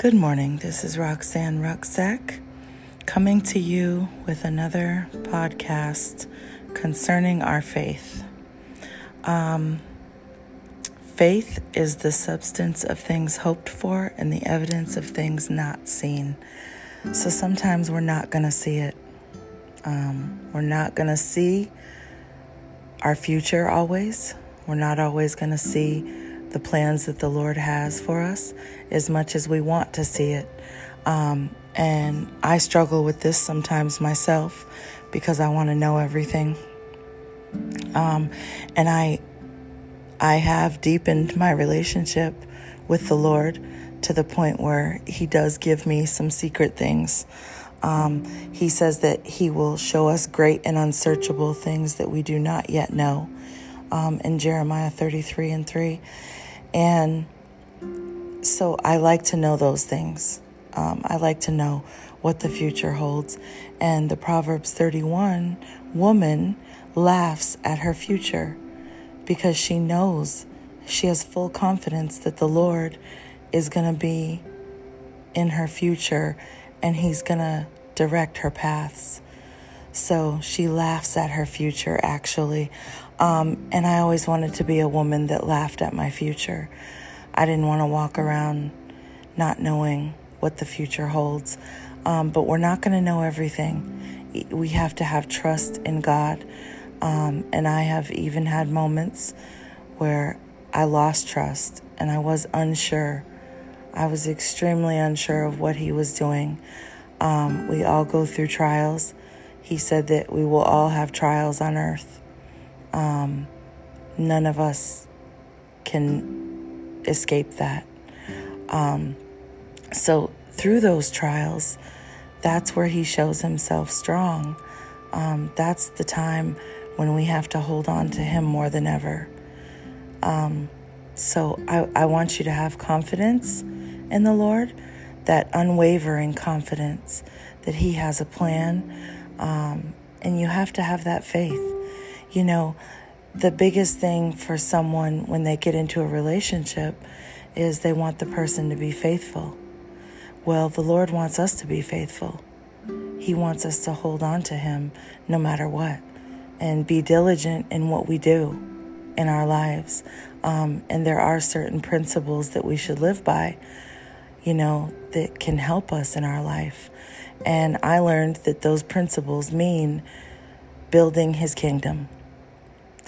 Good morning. This is Roxanne Rucksack coming to you with another podcast concerning our faith. Um, faith is the substance of things hoped for and the evidence of things not seen. So sometimes we're not going to see it. Um, we're not going to see our future always. We're not always going to see the plans that the Lord has for us as much as we want to see it. Um, and I struggle with this sometimes myself because I want to know everything. Um, and I, I have deepened my relationship with the Lord to the point where He does give me some secret things. Um, he says that He will show us great and unsearchable things that we do not yet know um, in Jeremiah 33 and 3. And so I like to know those things. Um, I like to know what the future holds. And the Proverbs 31 woman laughs at her future because she knows, she has full confidence that the Lord is going to be in her future and He's going to direct her paths. So she laughs at her future, actually. Um, and I always wanted to be a woman that laughed at my future. I didn't want to walk around not knowing what the future holds. Um, but we're not going to know everything. We have to have trust in God. Um, and I have even had moments where I lost trust and I was unsure. I was extremely unsure of what He was doing. Um, we all go through trials. He said that we will all have trials on earth. Um, none of us can escape that. Um, so, through those trials, that's where He shows Himself strong. Um, that's the time when we have to hold on to Him more than ever. Um, so, I, I want you to have confidence in the Lord, that unwavering confidence that He has a plan. Um, and you have to have that faith. You know, the biggest thing for someone when they get into a relationship is they want the person to be faithful. Well, the Lord wants us to be faithful. He wants us to hold on to Him no matter what and be diligent in what we do in our lives. Um, and there are certain principles that we should live by, you know, that can help us in our life. And I learned that those principles mean building His kingdom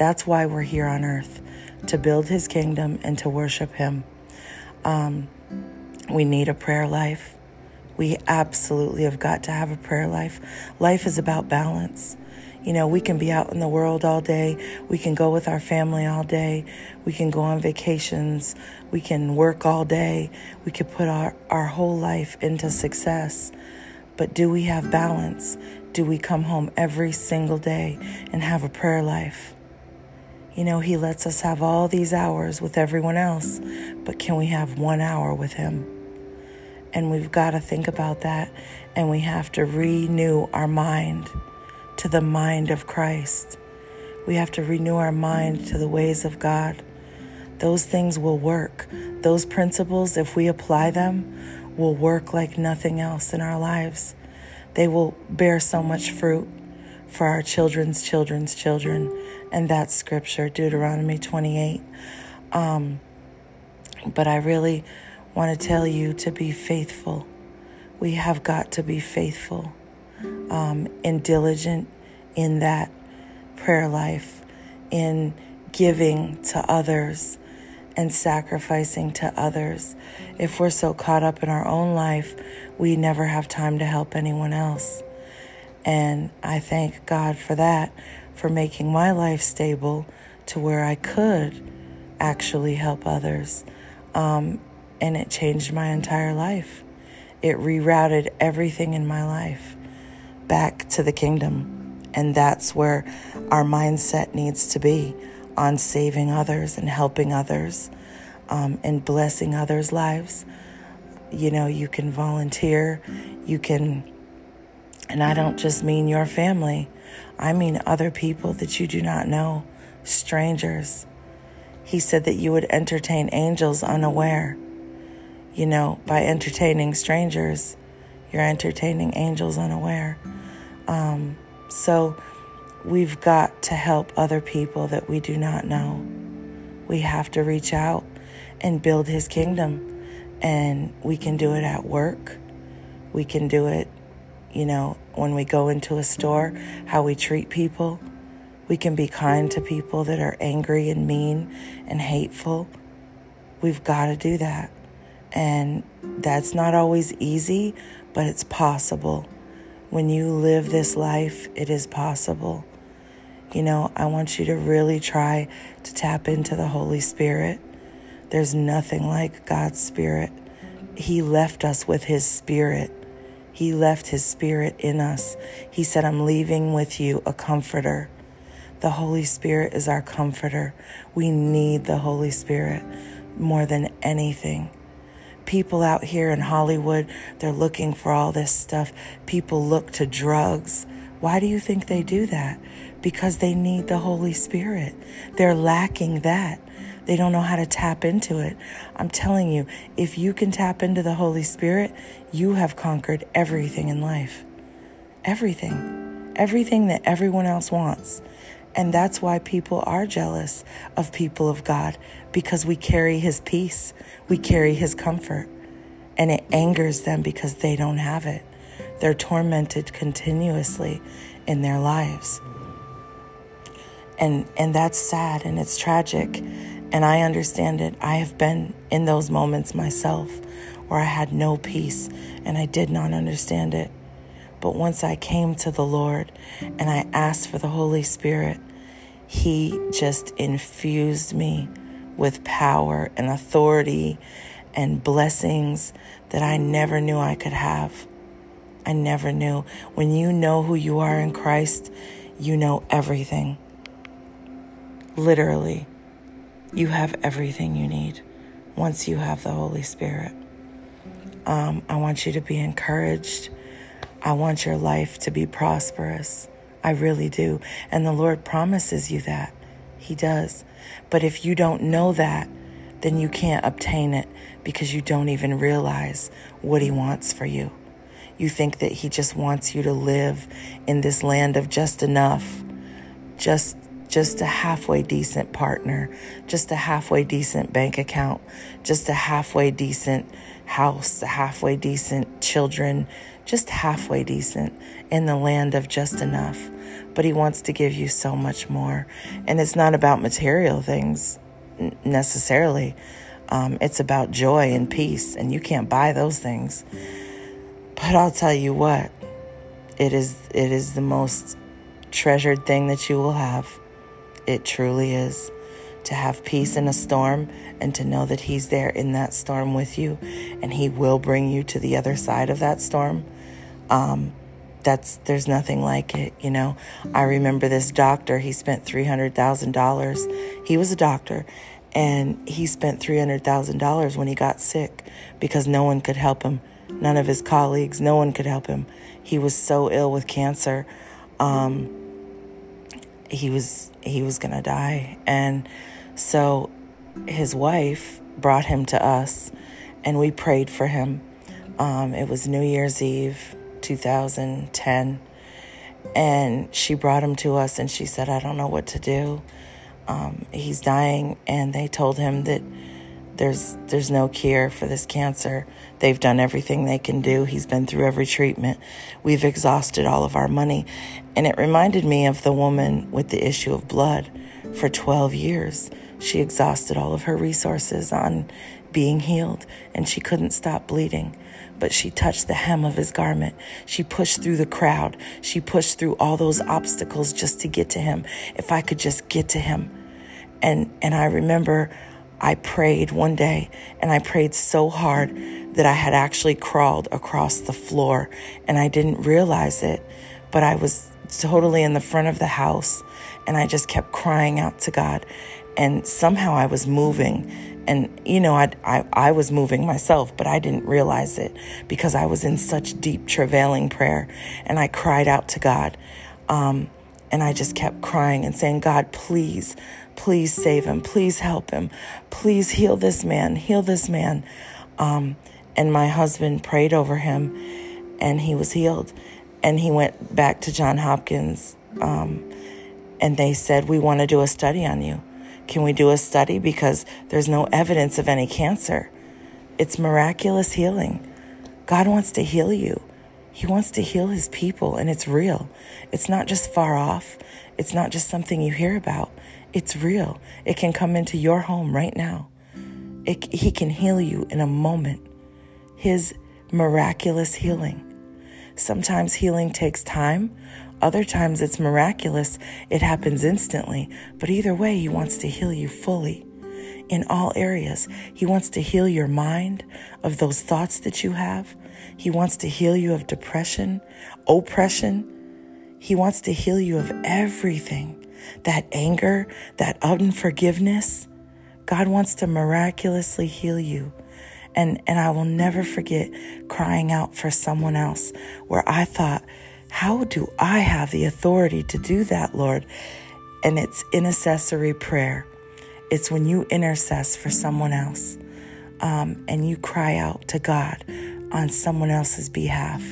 that's why we're here on earth to build his kingdom and to worship him. Um, we need a prayer life. We absolutely have got to have a prayer life. Life is about balance. You know, we can be out in the world all day. We can go with our family all day. We can go on vacations. We can work all day. We could put our, our whole life into success. But do we have balance? Do we come home every single day and have a prayer life? You know, He lets us have all these hours with everyone else, but can we have one hour with Him? And we've got to think about that, and we have to renew our mind to the mind of Christ. We have to renew our mind to the ways of God. Those things will work. Those principles, if we apply them, will work like nothing else in our lives. They will bear so much fruit for our children's children's children. And that's scripture, Deuteronomy 28. Um, but I really want to tell you to be faithful. We have got to be faithful um, and diligent in that prayer life, in giving to others and sacrificing to others. If we're so caught up in our own life, we never have time to help anyone else. And I thank God for that, for making my life stable to where I could actually help others. Um, and it changed my entire life. It rerouted everything in my life back to the kingdom. And that's where our mindset needs to be on saving others and helping others um, and blessing others' lives. You know, you can volunteer, you can and I don't just mean your family, I mean other people that you do not know, strangers. He said that you would entertain angels unaware. You know, by entertaining strangers, you're entertaining angels unaware. Um, so we've got to help other people that we do not know. We have to reach out and build his kingdom. And we can do it at work. We can do it, you know, when we go into a store, how we treat people. We can be kind to people that are angry and mean and hateful. We've got to do that. And that's not always easy, but it's possible. When you live this life, it is possible. You know, I want you to really try to tap into the Holy Spirit. There's nothing like God's Spirit. He left us with His Spirit. He left His Spirit in us. He said, I'm leaving with you a comforter. The Holy Spirit is our comforter. We need the Holy Spirit more than anything. People out here in Hollywood, they're looking for all this stuff. People look to drugs. Why do you think they do that? Because they need the Holy Spirit. They're lacking that. They don't know how to tap into it. I'm telling you, if you can tap into the Holy Spirit, you have conquered everything in life. Everything. Everything that everyone else wants. And that's why people are jealous of people of God because we carry His peace, we carry His comfort, and it angers them because they don't have it. They're tormented continuously in their lives. And, and that's sad and it's tragic. And I understand it. I have been in those moments myself where I had no peace and I did not understand it. But once I came to the Lord and I asked for the Holy Spirit, He just infused me with power and authority and blessings that I never knew I could have. I never knew. When you know who you are in Christ, you know everything. Literally, you have everything you need once you have the Holy Spirit. Um, I want you to be encouraged. I want your life to be prosperous. I really do. And the Lord promises you that. He does. But if you don't know that, then you can't obtain it because you don't even realize what He wants for you. You think that He just wants you to live in this land of just enough, just just a halfway decent partner, just a halfway decent bank account, just a halfway decent house, a halfway decent children, just halfway decent in the land of just enough. But He wants to give you so much more. And it's not about material things necessarily, um, it's about joy and peace, and you can't buy those things. But I'll tell you what, it is it is the most treasured thing that you will have. It truly is to have peace in a storm and to know that He's there in that storm with you and He will bring you to the other side of that storm. Um, that's there's nothing like it, you know. I remember this doctor, he spent $300,000. He was a doctor and he spent $300,000 when he got sick because no one could help him. None of his colleagues, no one could help him. He was so ill with cancer. Um, he was he was going to die. And so his wife brought him to us and we prayed for him. Um, it was new year's eve 2010 and she brought him to us and she said i don't know what to do. Um, he's dying and they told him that there's there's no cure for this cancer. They've done everything they can do. He's been through every treatment. We've exhausted all of our money. And it reminded me of the woman with the issue of blood for 12 years. She exhausted all of her resources on being healed and she couldn't stop bleeding. But she touched the hem of his garment. She pushed through the crowd. She pushed through all those obstacles just to get to him. If I could just get to him. And and I remember I prayed one day and I prayed so hard that I had actually crawled across the floor and I didn't realize it, but I was totally in the front of the house and I just kept crying out to God. And somehow I was moving and you know I, I i was moving myself but i didn't realize it because i was in such deep travailing prayer and i cried out to god um, and i just kept crying and saying god please Please save him. Please help him. Please heal this man. Heal this man. Um, and my husband prayed over him and he was healed. And he went back to John Hopkins um, and they said, We want to do a study on you. Can we do a study? Because there's no evidence of any cancer. It's miraculous healing. God wants to heal you. He wants to heal his people, and it's real. It's not just far off. It's not just something you hear about. It's real. It can come into your home right now. It, he can heal you in a moment. His miraculous healing. Sometimes healing takes time, other times it's miraculous, it happens instantly. But either way, He wants to heal you fully in all areas. He wants to heal your mind of those thoughts that you have. He wants to heal you of depression, oppression. He wants to heal you of everything that anger, that unforgiveness. God wants to miraculously heal you. And, and I will never forget crying out for someone else where I thought, how do I have the authority to do that, Lord? And it's intercessory prayer. It's when you intercess for someone else um, and you cry out to God on someone else's behalf.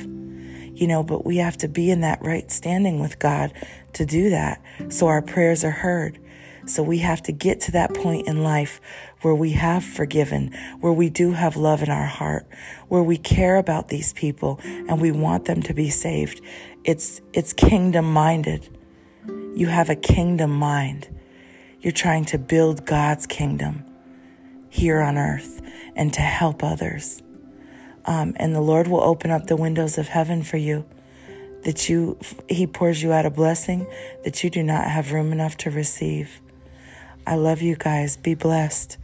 You know, but we have to be in that right standing with God to do that so our prayers are heard. So we have to get to that point in life where we have forgiven, where we do have love in our heart, where we care about these people and we want them to be saved. It's, it's kingdom minded. You have a kingdom mind. You're trying to build God's kingdom here on earth and to help others. Um, and the Lord will open up the windows of heaven for you. That you, He pours you out a blessing that you do not have room enough to receive. I love you guys. Be blessed.